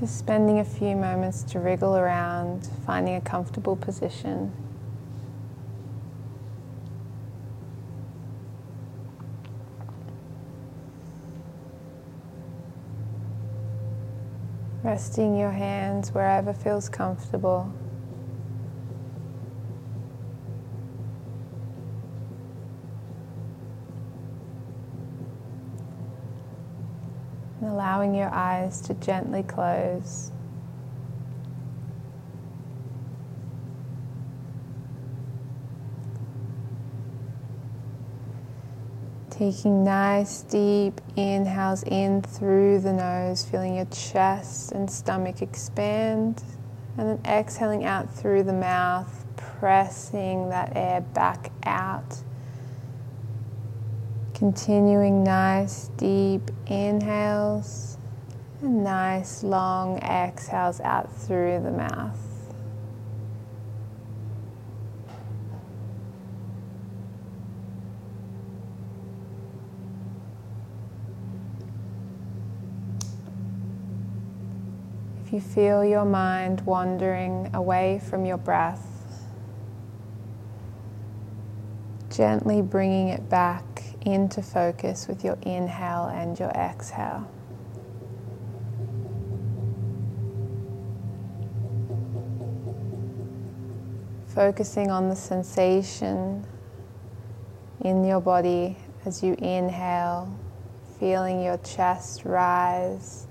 Just spending a few moments to wriggle around, finding a comfortable position. Resting your hands wherever feels comfortable. Allowing your eyes to gently close. Taking nice deep inhales in through the nose, feeling your chest and stomach expand, and then exhaling out through the mouth, pressing that air back out. Continuing nice deep inhales and nice long exhales out through the mouth. If you feel your mind wandering away from your breath, gently bringing it back into focus with your inhale and your exhale. Focusing on the sensation in your body as you inhale, feeling your chest rise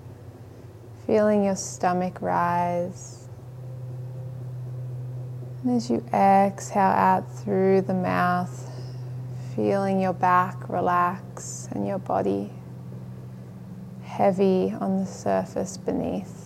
feeling your stomach rise. And as you exhale out through the mouth, feeling your back relax and your body heavy on the surface beneath.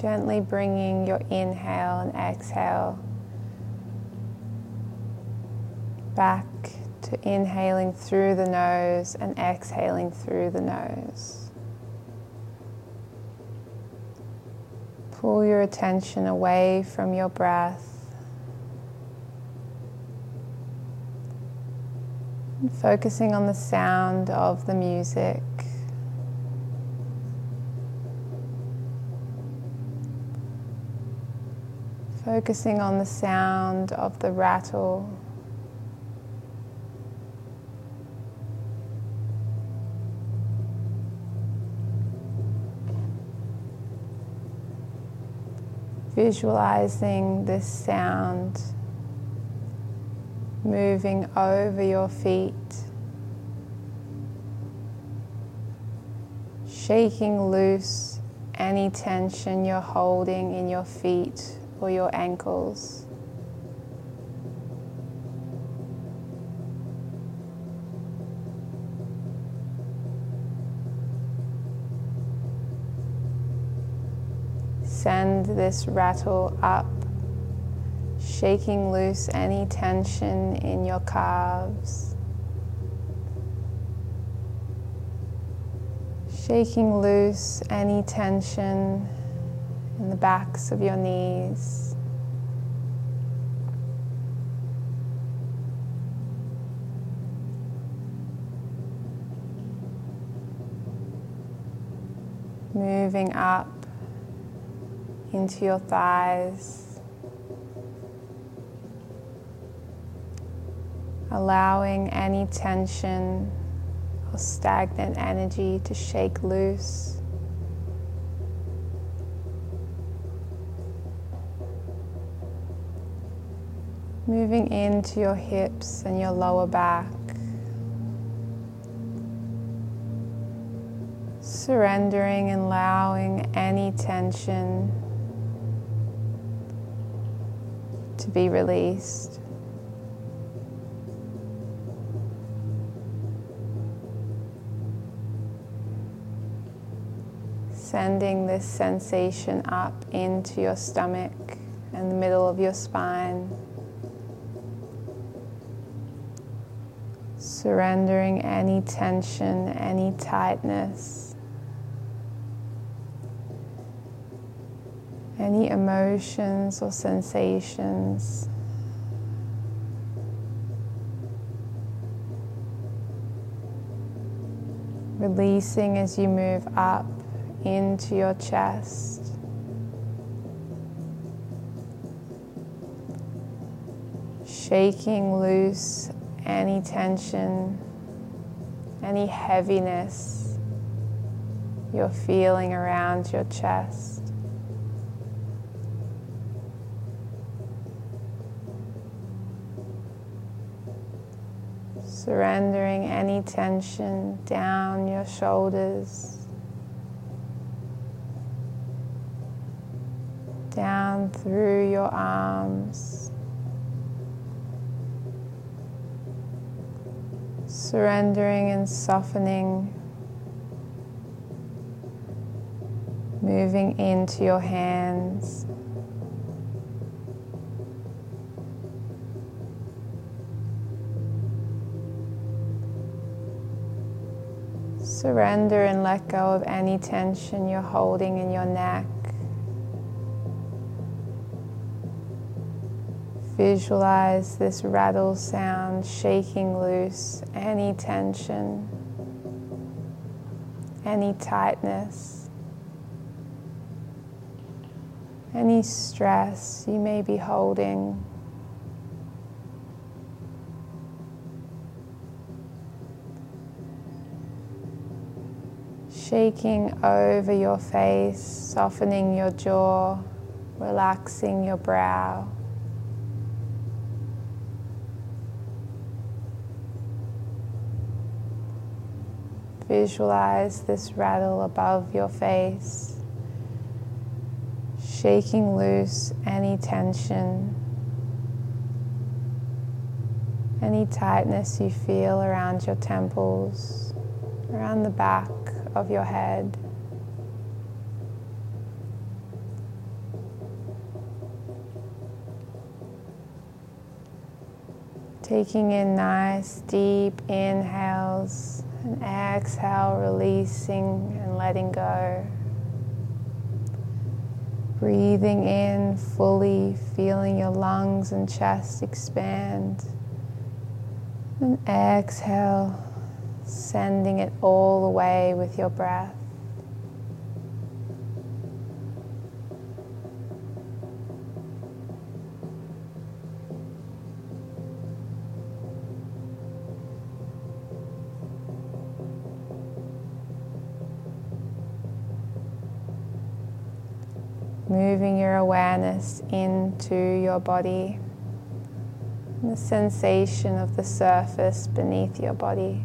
Gently bringing your inhale and exhale back to inhaling through the nose and exhaling through the nose. Pull your attention away from your breath. Focusing on the sound of the music. Focusing on the sound of the rattle. Visualizing this sound moving over your feet, shaking loose any tension you're holding in your feet or your ankles. Send this rattle up, shaking loose any tension in your calves. Shaking loose any tension in the backs of your knees. Moving up into your thighs, allowing any tension or stagnant energy to shake loose. Moving into your hips and your lower back. Surrendering and allowing any tension to be released. Sending this sensation up into your stomach and the middle of your spine. Surrendering any tension, any tightness, any emotions or sensations. Releasing as you move up into your chest. Shaking loose any tension, any heaviness you're feeling around your chest. Surrendering any tension down your shoulders, down through your arms. Surrendering and softening, moving into your hands. Surrender and let go of any tension you're holding in your neck. Visualize this rattle sound shaking loose any tension, any tightness, any stress you may be holding. Shaking over your face, softening your jaw, relaxing your brow. Visualize this rattle above your face, shaking loose any tension, any tightness you feel around your temples, around the back of your head. Taking in nice deep inhales and exhale, releasing and letting go. Breathing in fully, feeling your lungs and chest expand. And exhale, sending it all away with your breath. Your awareness into your body, the sensation of the surface beneath your body.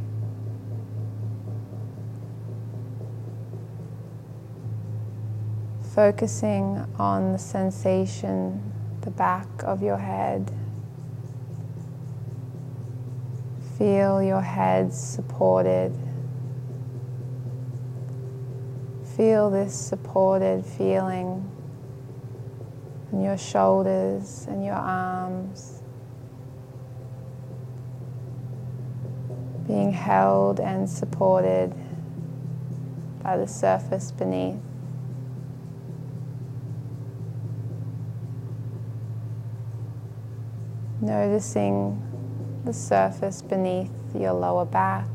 Focusing on the sensation, the back of your head. Feel your head supported. Feel this supported feeling and your shoulders and your arms being held and supported by the surface beneath. Noticing the surface beneath your lower back.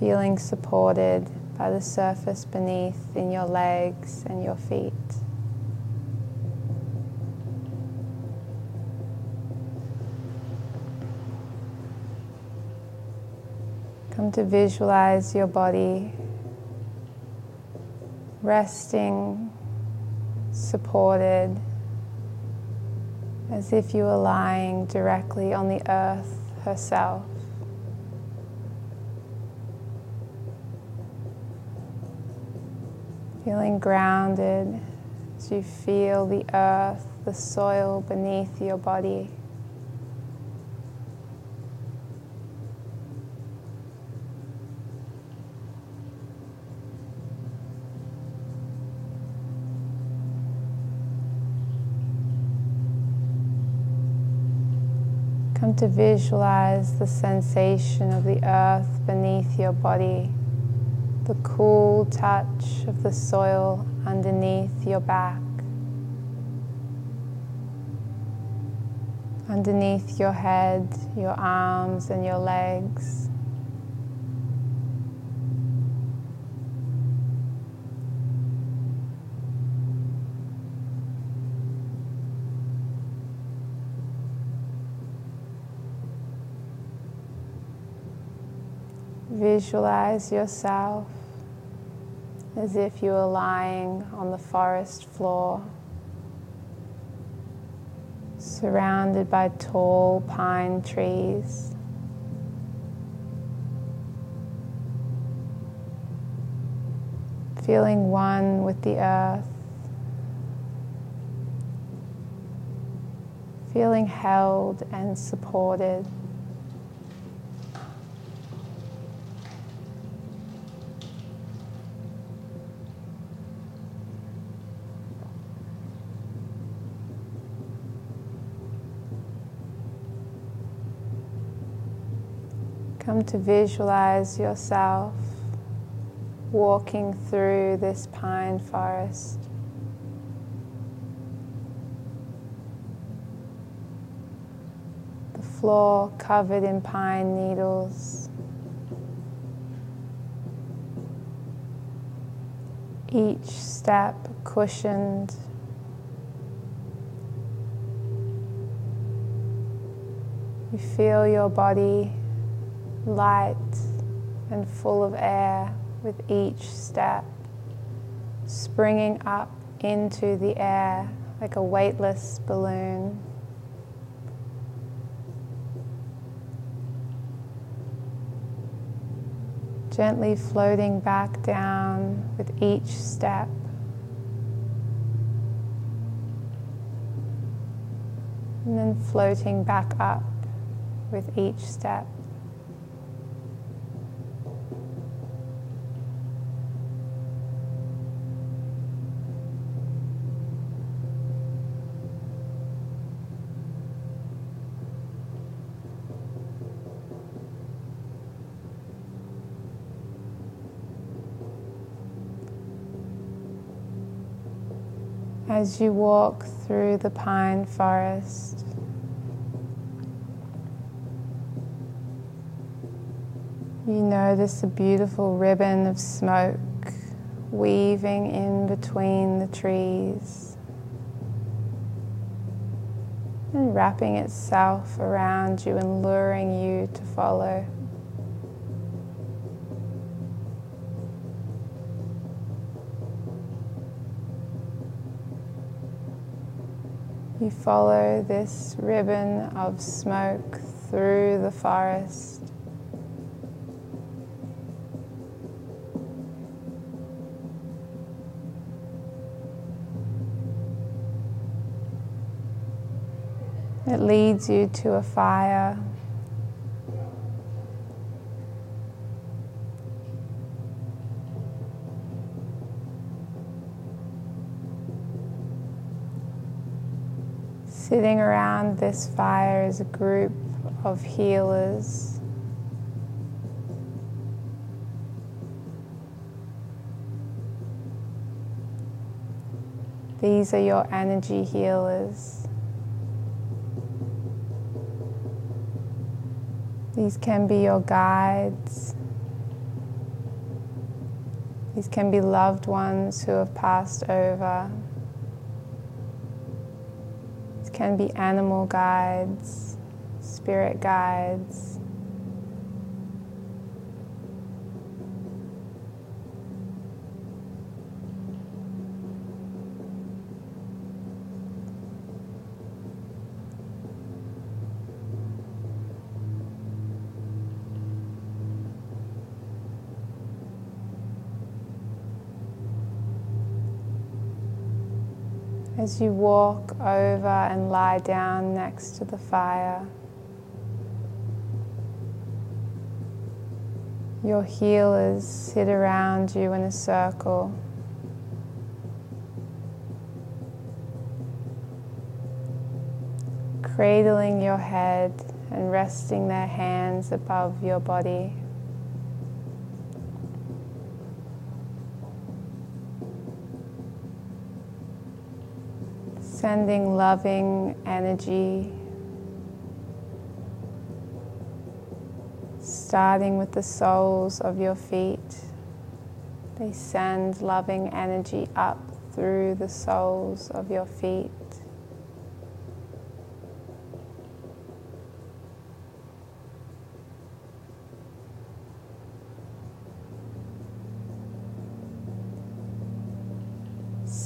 Feeling supported by the surface beneath in your legs and your feet. Come to visualize your body resting, supported, as if you were lying directly on the earth herself. Feeling grounded as you feel the earth, the soil beneath your body. Come to visualize the sensation of the earth beneath your body the cool touch of the soil underneath your back, underneath your head, your arms, and your legs. Visualize yourself as if you were lying on the forest floor, surrounded by tall pine trees. Feeling one with the earth, feeling held and supported. To visualize yourself walking through this pine forest. The floor covered in pine needles. Each step cushioned. You feel your body light and full of air with each step, springing up into the air like a weightless balloon. Gently floating back down with each step. And then floating back up with each step. As you walk through the pine forest. You notice a beautiful ribbon of smoke weaving in between the trees and wrapping itself around you and luring you to follow. You follow this ribbon of smoke through the forest. It leads you to a fire. Sitting around this fire is a group of healers. These are your energy healers. These can be your guides. These can be loved ones who have passed over can be animal guides, spirit guides. As you walk over and lie down next to the fire. Your healers sit around you in a circle. Cradling your head and resting their hands above your body. Sending loving energy, starting with the soles of your feet. They send loving energy up through the soles of your feet.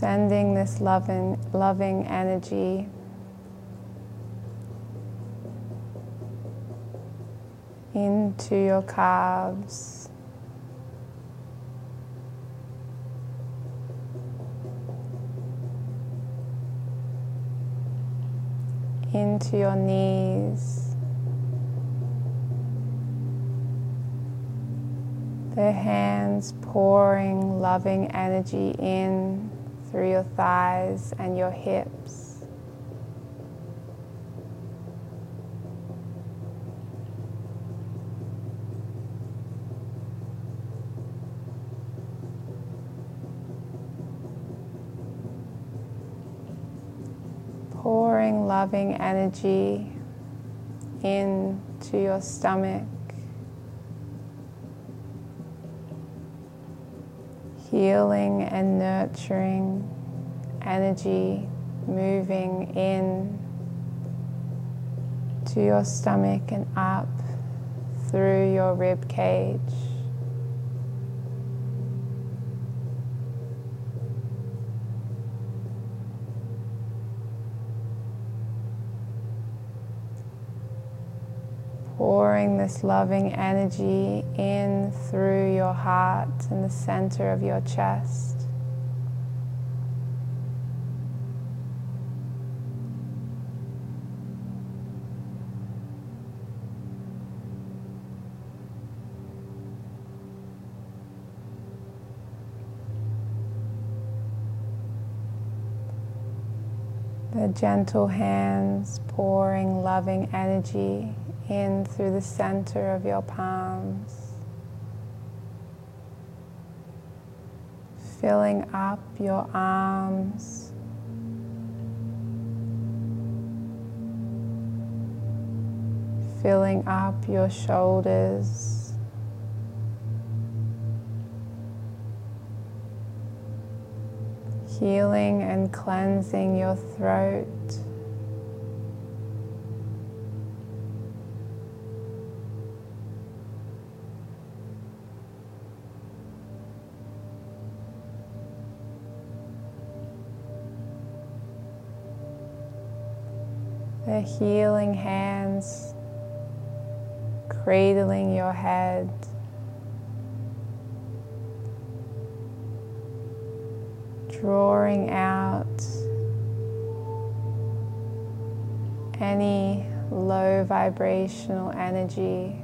Sending this loving, loving energy into your calves. into your knees. The hands pouring loving energy in through your thighs and your hips. pouring loving energy into your stomach, healing and nurturing energy moving in to your stomach and up through your rib cage. pouring this loving energy in through your heart in the center of your chest. The gentle hands pouring loving energy in through the center of your palms, filling up your arms. Filling up your shoulders, healing and cleansing your throat. Healing hands cradling your head. Drawing out any low vibrational energy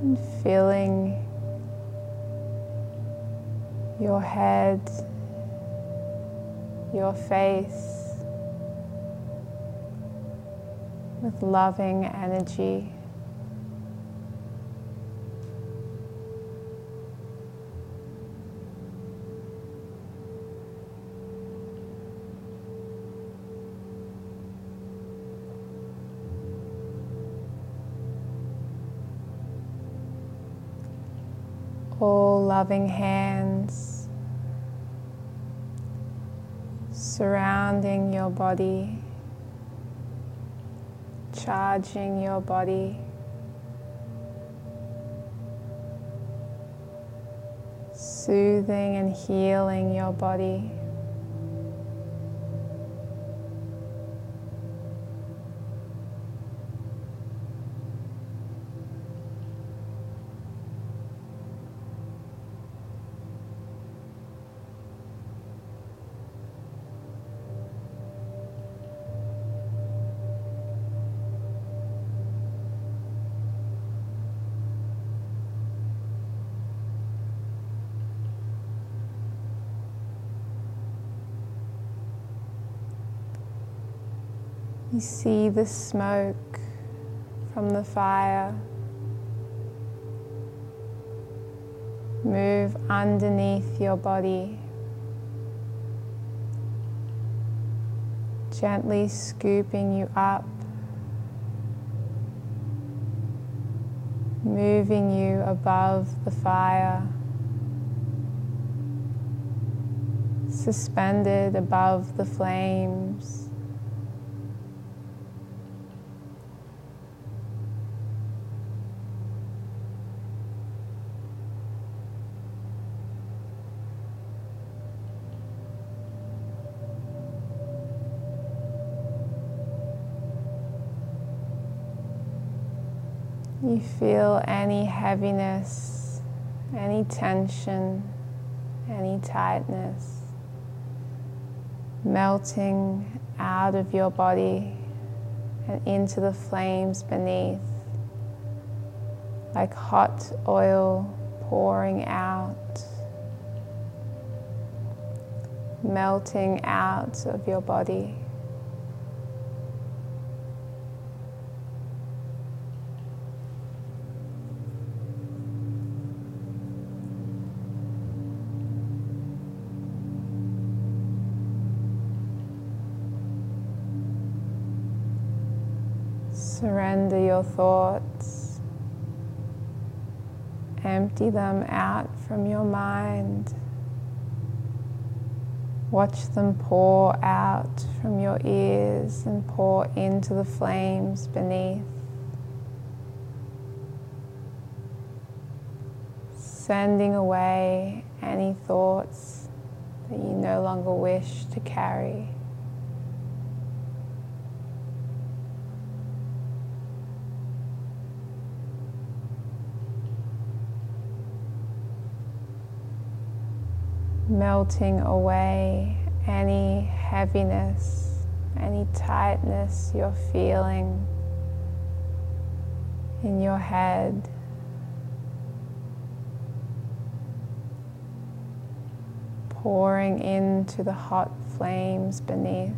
and filling your head, your face with loving energy. All loving hands surrounding your body charging your body. Soothing and healing your body. You see the smoke from the fire. Move underneath your body. Gently scooping you up. Moving you above the fire. Suspended above the flames. You feel any heaviness, any tension, any tightness melting out of your body and into the flames beneath, like hot oil pouring out, melting out of your body. Surrender your thoughts. Empty them out from your mind. Watch them pour out from your ears and pour into the flames beneath. Sending away any thoughts that you no longer wish to carry. Melting away any heaviness, any tightness you're feeling in your head. Pouring into the hot flames beneath.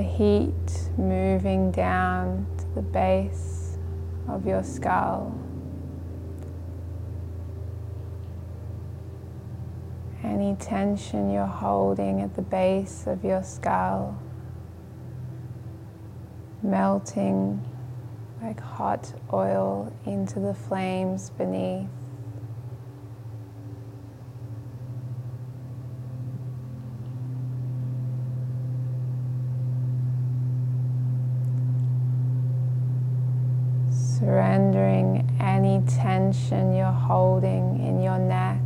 The heat moving down to the base of your skull. Any tension you're holding at the base of your skull melting like hot oil into the flames beneath. Surrendering any tension you're holding in your neck.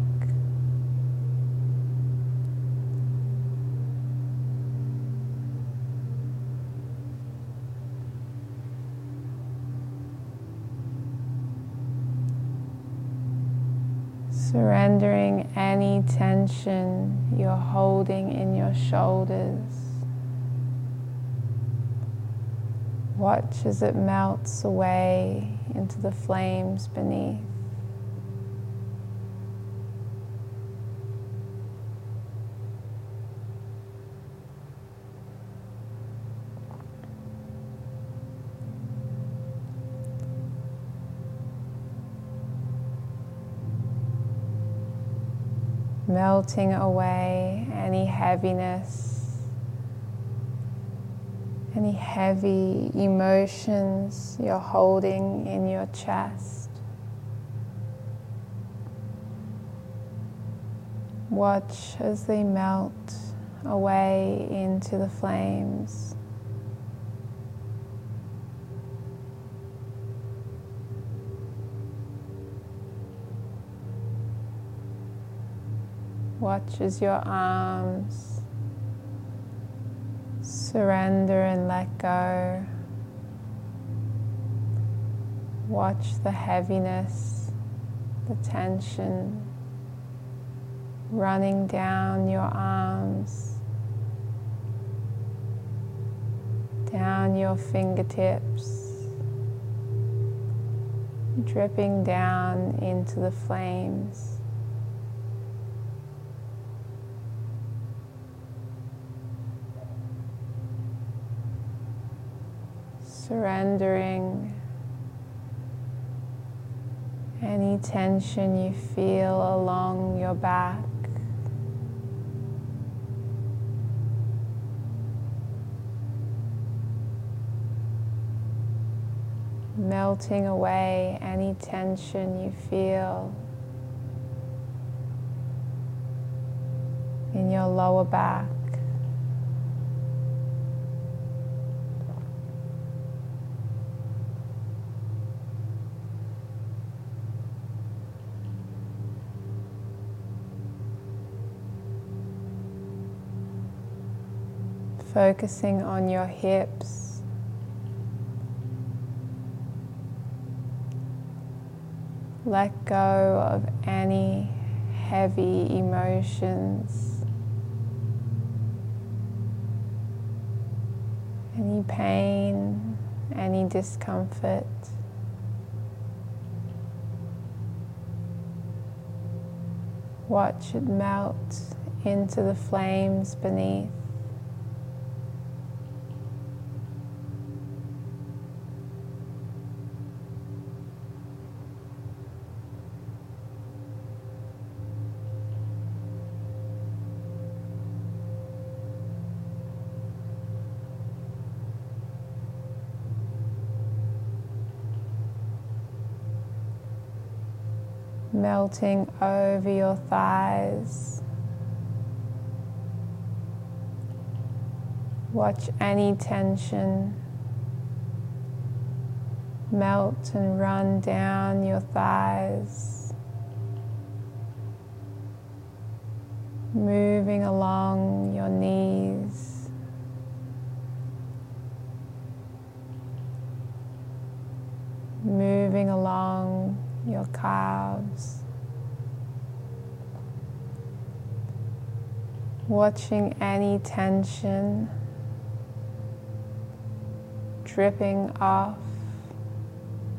Surrendering any tension you're holding in your shoulders. Watch as it melts away into the flames beneath. melting away any heaviness any heavy emotions you're holding in your chest. Watch as they melt away into the flames. Watch as your arms surrender and let go. Watch the heaviness, the tension running down your arms, down your fingertips, dripping down into the flames. Surrendering any tension you feel along your back. melting away any tension you feel in your lower back. Focusing on your hips. Let go of any heavy emotions, any pain, any discomfort. Watch it melt into the flames beneath. Melting over your thighs. Watch any tension melt and run down your thighs, moving along your knees. Moving along your calves. Watching any tension dripping off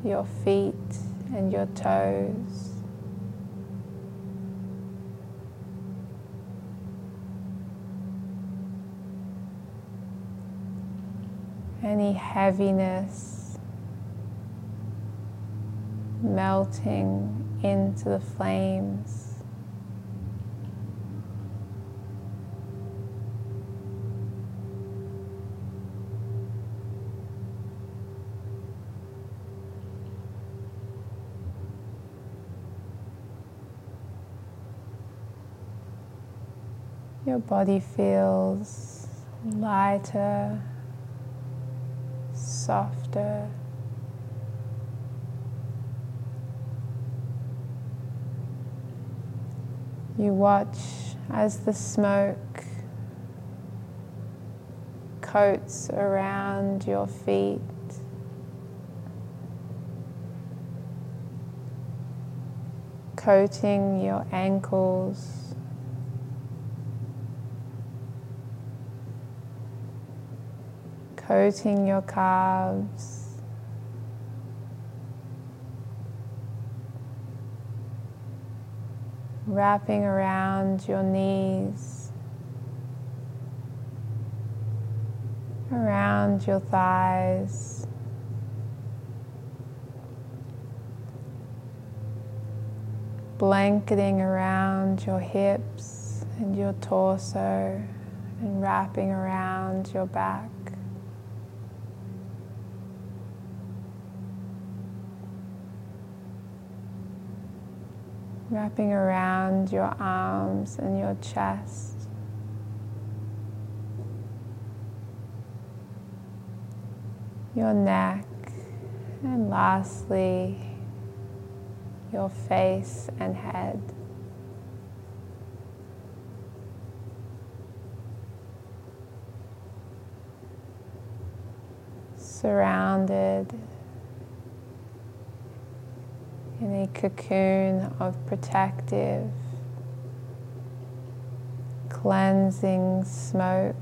your feet and your toes. Any heaviness melting into the flames. Your body feels lighter, softer. You watch as the smoke coats around your feet. Coating your ankles, coating your calves. Wrapping around your knees, around your thighs. Blanketing around your hips and your torso and wrapping around your back. Wrapping around your arms and your chest. Your neck, and lastly, your face and head. Surrounded in a cocoon of protective, cleansing smoke.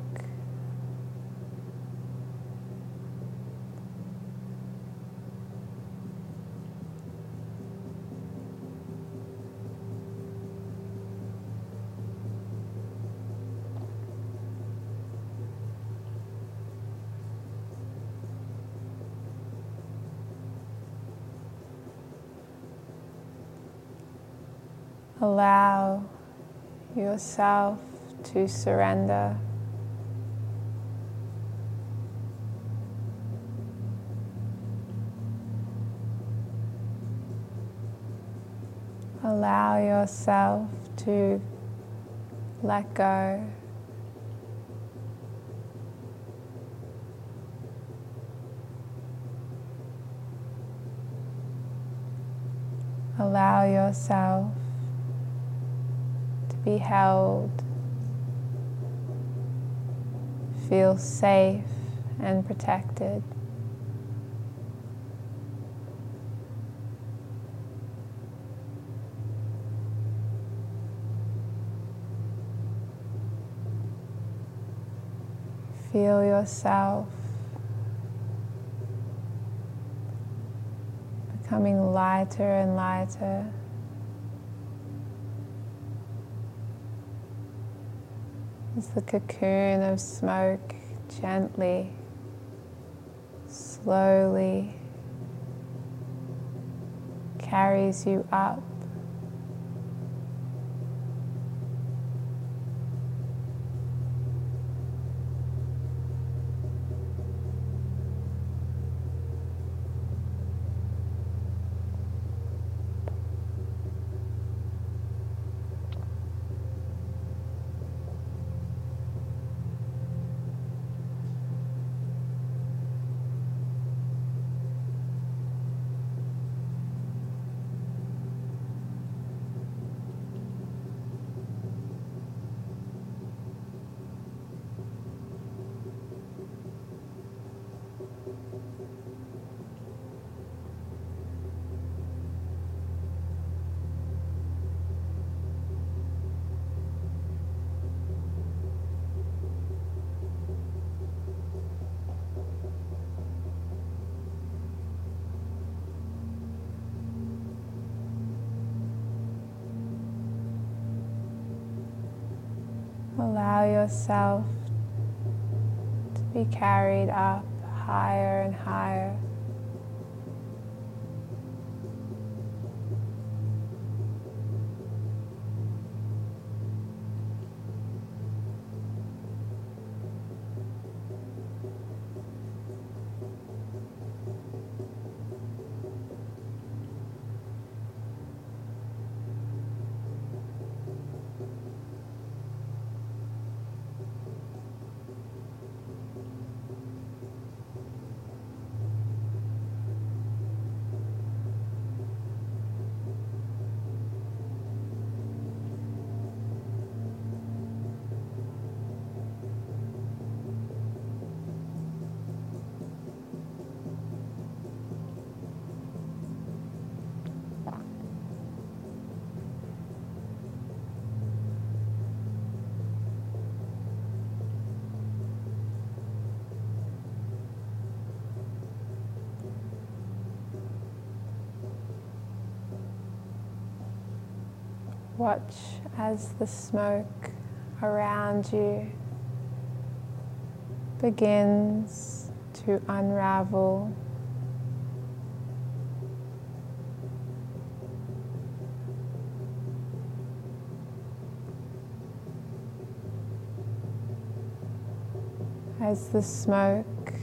Allow yourself to surrender. Allow yourself to let go. Allow yourself be held, feel safe and protected. Feel yourself becoming lighter and lighter. As the cocoon of smoke gently, slowly carries you up Allow yourself to be carried up higher and higher. Watch as the smoke around you begins to unravel. As the smoke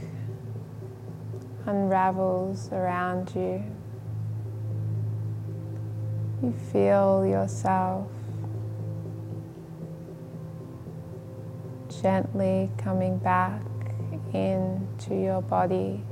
unravels around you. You feel yourself gently coming back into your body.